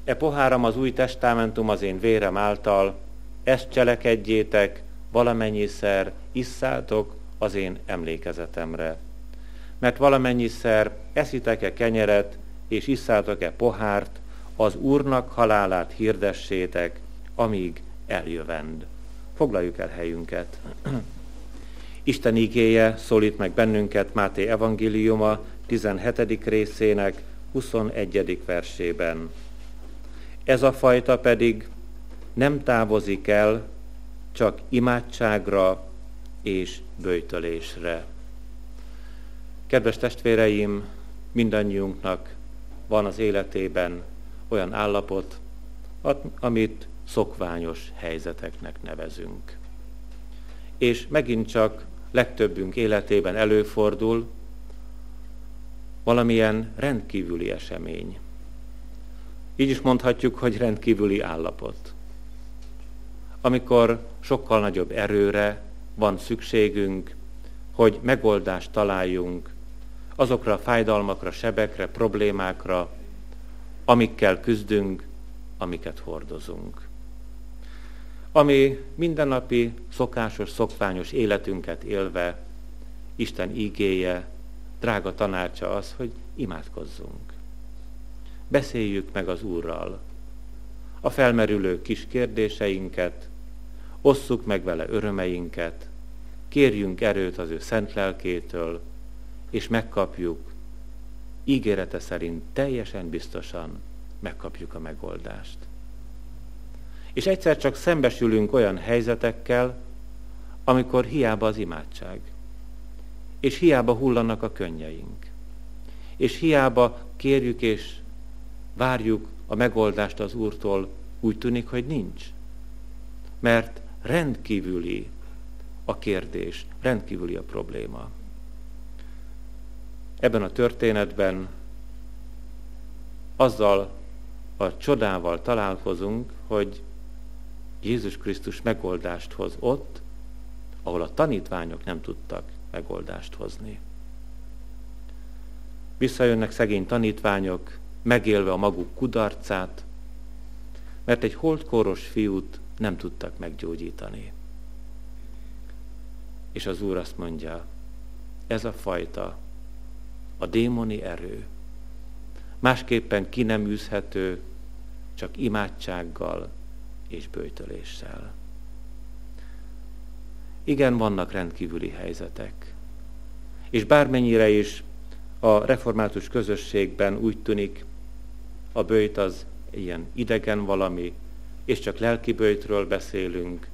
E poháram az új testamentum az én vérem által, ezt cselekedjétek, valamennyiszer isszátok az én emlékezetemre. Mert valamennyiszer eszitek-e kenyeret, és isszátok-e pohárt, az Úrnak halálát hirdessétek, amíg eljövend. Foglaljuk el helyünket. Isten igéje szólít meg bennünket Máté evangéliuma 17. részének 21. versében. Ez a fajta pedig nem távozik el, csak imádságra és bőjtölésre. Kedves testvéreim, mindannyiunknak van az életében olyan állapot, amit szokványos helyzeteknek nevezünk. És megint csak legtöbbünk életében előfordul valamilyen rendkívüli esemény. Így is mondhatjuk, hogy rendkívüli állapot. Amikor sokkal nagyobb erőre van szükségünk, hogy megoldást találjunk azokra a fájdalmakra, sebekre, problémákra, amikkel küzdünk, amiket hordozunk. Ami mindennapi, szokásos, szokványos életünket élve, Isten ígéje, drága tanácsa az, hogy imádkozzunk. Beszéljük meg az Úrral a felmerülő kis kérdéseinket, osszuk meg vele örömeinket, kérjünk erőt az ő szent lelkétől, és megkapjuk, ígérete szerint teljesen biztosan megkapjuk a megoldást. És egyszer csak szembesülünk olyan helyzetekkel, amikor hiába az imádság, és hiába hullanak a könnyeink, és hiába kérjük és várjuk a megoldást az Úrtól, úgy tűnik, hogy nincs. Mert rendkívüli a kérdés, rendkívüli a probléma. Ebben a történetben azzal a csodával találkozunk, hogy Jézus Krisztus megoldást hoz ott, ahol a tanítványok nem tudtak megoldást hozni. Visszajönnek szegény tanítványok, megélve a maguk kudarcát, mert egy holdkoros fiút nem tudtak meggyógyítani. És az Úr azt mondja, ez a fajta, a démoni erő, másképpen ki nem űzhető, csak imádsággal és bőjtöléssel. Igen, vannak rendkívüli helyzetek. És bármennyire is a református közösségben úgy tűnik, a bőjt az ilyen idegen valami, és csak lelki bőjtről beszélünk,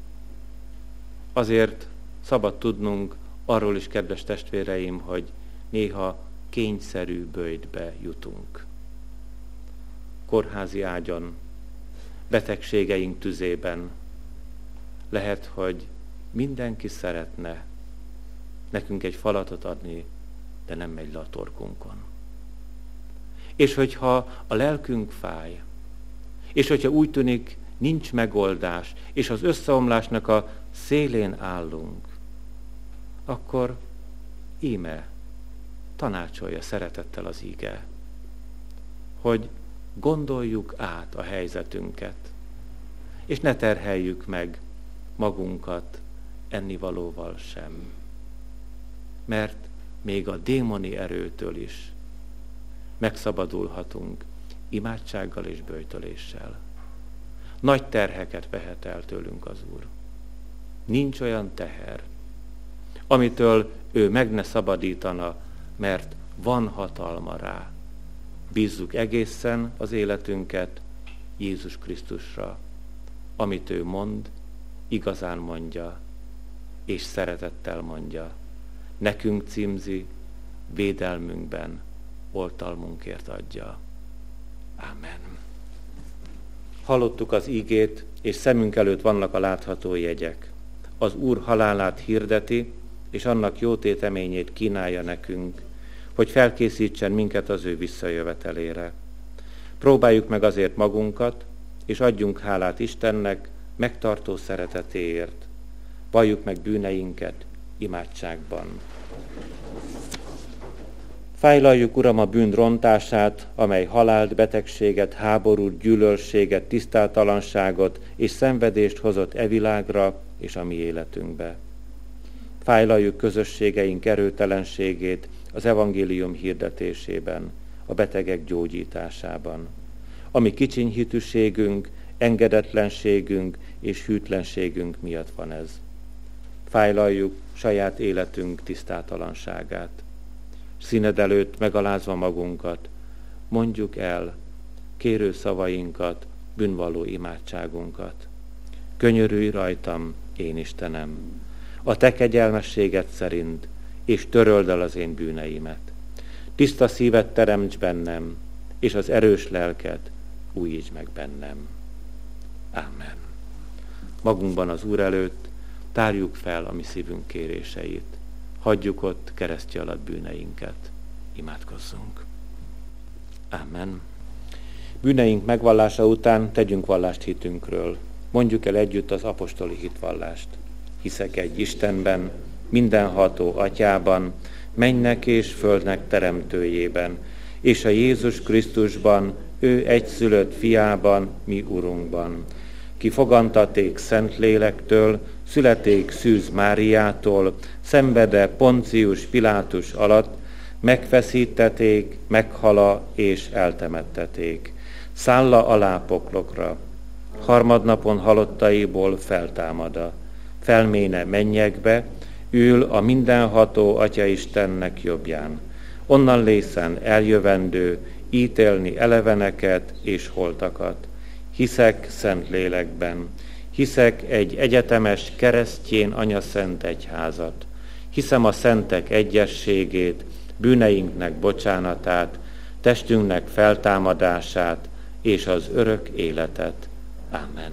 azért szabad tudnunk arról is, kedves testvéreim, hogy néha kényszerű bőjtbe jutunk. Kórházi ágyon, betegségeink tüzében lehet, hogy mindenki szeretne nekünk egy falatot adni, de nem megy le a torkunkon. És hogyha a lelkünk fáj, és hogyha úgy tűnik, nincs megoldás, és az összeomlásnak a szélén állunk, akkor íme tanácsolja szeretettel az ige, hogy gondoljuk át a helyzetünket, és ne terheljük meg magunkat ennivalóval sem. Mert még a démoni erőtől is megszabadulhatunk imádsággal és bőjtöléssel. Nagy terheket vehet el tőlünk az Úr. Nincs olyan teher, amitől ő meg ne szabadítana, mert van hatalma rá. Bízzuk egészen az életünket Jézus Krisztusra, amit ő mond, igazán mondja, és szeretettel mondja. Nekünk címzi, védelmünkben, oltalmunkért adja. Amen. Hallottuk az ígét, és szemünk előtt vannak a látható jegyek. Az Úr halálát hirdeti, és annak jó téteményét kínálja nekünk, hogy felkészítsen minket az ő visszajövetelére. Próbáljuk meg azért magunkat, és adjunk hálát Istennek megtartó szeretetéért. Valljuk meg bűneinket imádságban. Fájlaljuk, Uram, a bűn rontását, amely halált, betegséget, háborút, gyűlölséget, tisztátalanságot és szenvedést hozott e világra és a mi életünkbe. Fájlaljuk közösségeink erőtelenségét az evangélium hirdetésében, a betegek gyógyításában. Ami kicsinyhitűségünk, engedetlenségünk és hűtlenségünk miatt van ez. Fájlaljuk saját életünk tisztátalanságát színed előtt megalázva magunkat, mondjuk el kérő szavainkat, bűnvaló imádságunkat. Könyörülj rajtam, én Istenem, a te kegyelmességed szerint, és töröld el az én bűneimet. Tiszta szívet teremts bennem, és az erős lelket újíts meg bennem. Amen. Magunkban az Úr előtt tárjuk fel a mi szívünk kéréseit hagyjuk ott keresztje alatt bűneinket. Imádkozzunk. Amen. Bűneink megvallása után tegyünk vallást hitünkről. Mondjuk el együtt az apostoli hitvallást. Hiszek egy Istenben, mindenható atyában, mennek és földnek teremtőjében, és a Jézus Krisztusban, ő egyszülött fiában, mi Urunkban, ki fogantaték Szent Lélektől, születék Szűz Máriától, szenvede Poncius Pilátus alatt, megfeszítették, meghala és eltemetteték. Szálla alá poklokra, harmadnapon halottaiból feltámada, felméne mennyekbe, ül a mindenható Atya Istennek jobbján. Onnan lészen eljövendő, ítélni eleveneket és holtakat. Hiszek szent lélekben, hiszek egy egyetemes keresztjén anyaszent egyházat, hiszem a szentek egyességét, bűneinknek bocsánatát, testünknek feltámadását és az örök életet. Amen.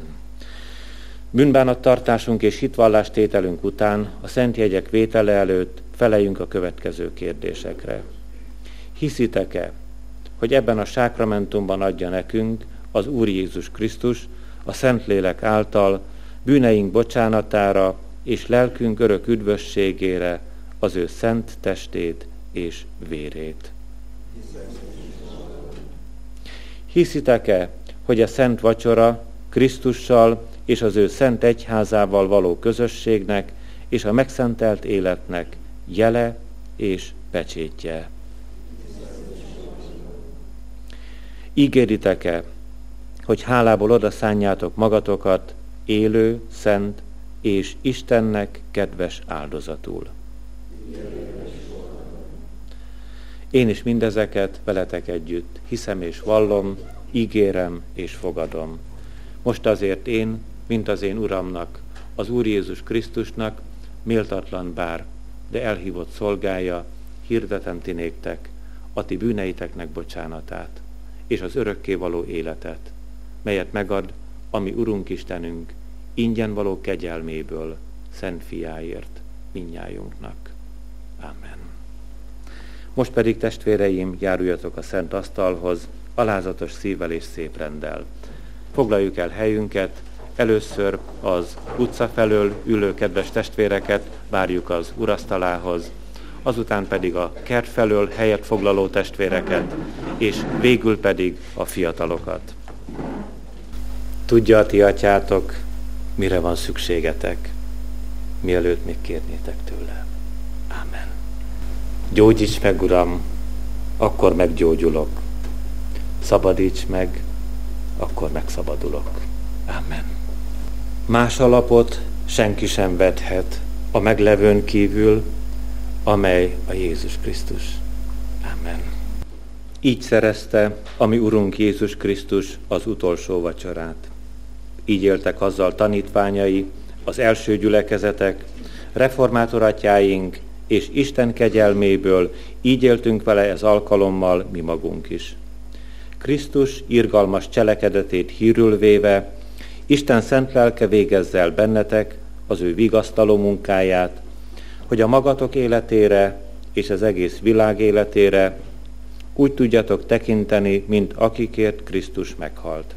Bűnbánattartásunk és hitvallástételünk után a szent jegyek vétele előtt feleljünk a következő kérdésekre. Hiszitek-e, hogy ebben a sákramentumban adja nekünk az Úr Jézus Krisztus a Szentlélek által bűneink bocsánatára és lelkünk örök üdvösségére az ő szent testét és vérét. Hiszitek-e, hogy a szent vacsora Krisztussal és az ő szent egyházával való közösségnek és a megszentelt életnek jele és pecsétje? Ígéritek-e, hogy hálából odaszánjátok magatokat élő, szent és Istennek kedves áldozatul. Én is mindezeket veletek együtt hiszem és vallom, ígérem és fogadom. Most azért én, mint az én Uramnak, az Úr Jézus Krisztusnak, méltatlan bár, de elhívott szolgája, hirdetem ti néktek, a ti bűneiteknek bocsánatát, és az örökkévaló életet, melyet megad, ami Urunk Istenünk, ingyen való kegyelméből, Szent Fiáért, minnyájunknak. Amen. Most pedig, testvéreim, járuljatok a Szent Asztalhoz, alázatos szívvel és szép rendel. Foglaljuk el helyünket, először az utca felől ülő kedves testvéreket várjuk az urasztalához, azután pedig a kert felől helyet foglaló testvéreket, és végül pedig a fiatalokat. Tudja a ti atyátok, mire van szükségetek, mielőtt még kérnétek tőle. Ámen. Gyógyíts meg, Uram, akkor meggyógyulok. Szabadíts meg, akkor megszabadulok. Ámen. Más alapot senki sem vedhet a meglevőn kívül, amely a Jézus Krisztus. Amen. Így szerezte a mi Urunk Jézus Krisztus az utolsó vacsorát. Így éltek azzal tanítványai, az első gyülekezetek, reformátoratjáink és Isten kegyelméből így éltünk vele ez alkalommal mi magunk is. Krisztus irgalmas cselekedetét hírül véve, Isten szent lelke végezzel bennetek az ő vigasztaló munkáját, hogy a magatok életére és az egész világ életére úgy tudjatok tekinteni, mint akikért Krisztus meghalt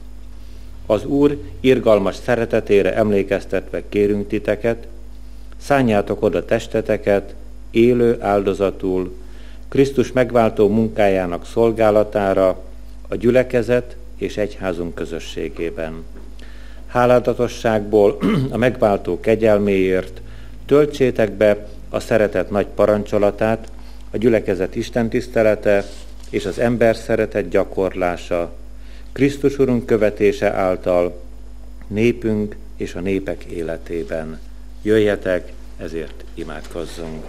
Az Úr irgalmas szeretetére emlékeztetve kérünk titeket, szálljátok oda testeteket, élő áldozatul, Krisztus megváltó munkájának szolgálatára, a gyülekezet és egyházunk közösségében. Hálálatosságból a megváltó kegyelméért töltsétek be a szeretet nagy parancsolatát, a gyülekezet Isten tisztelete és az ember szeretet gyakorlása, Krisztus Urunk követése által népünk és a népek életében. Jöjjetek, ezért imádkozzunk.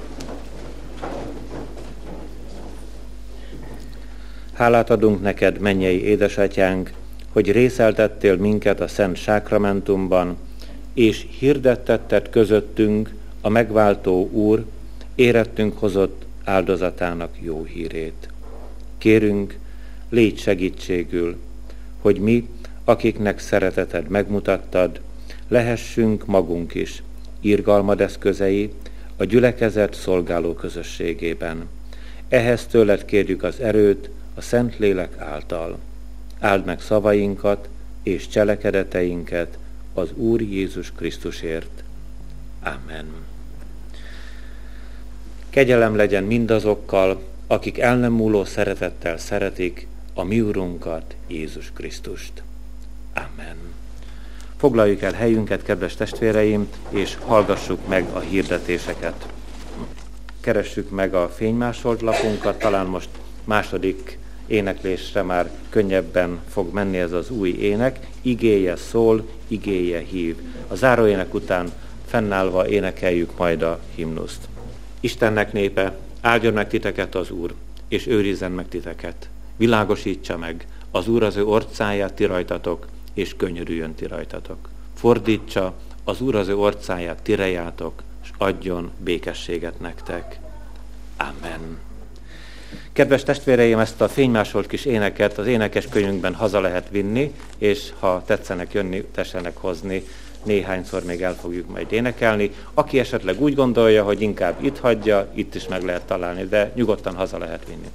Hálát adunk neked, mennyei édesatyánk, hogy részeltettél minket a Szent Sákramentumban, és hirdettetted közöttünk a megváltó Úr érettünk hozott áldozatának jó hírét. Kérünk, légy segítségül, hogy mi, akiknek szereteted megmutattad, lehessünk magunk is irgalmad eszközei a gyülekezet szolgáló közösségében. Ehhez tőled kérjük az erőt a Szentlélek által. Áld meg szavainkat és cselekedeteinket az Úr Jézus Krisztusért. Amen. Kegyelem legyen mindazokkal, akik el nem múló szeretettel szeretik a mi Urunkat, Jézus Krisztust. Amen. Foglaljuk el helyünket, kedves testvéreim, és hallgassuk meg a hirdetéseket. Keressük meg a fénymásolt lapunkat, talán most második éneklésre már könnyebben fog menni ez az új ének. Igéje szól, igéje hív. A záróének után fennállva énekeljük majd a himnuszt. Istennek népe, áldjon meg titeket az Úr, és őrizzen meg titeket. Világosítsa meg az Úr az ő orcáját ti rajtatok, és könyörüljön ti rajtatok. Fordítsa az Úr az ő orcáját ti és adjon békességet nektek. Amen. Kedves testvéreim, ezt a fénymásolt kis éneket az énekes könyvünkben haza lehet vinni, és ha tetszenek jönni, tessenek hozni, néhányszor még el fogjuk majd énekelni. Aki esetleg úgy gondolja, hogy inkább itt hagyja, itt is meg lehet találni, de nyugodtan haza lehet vinni.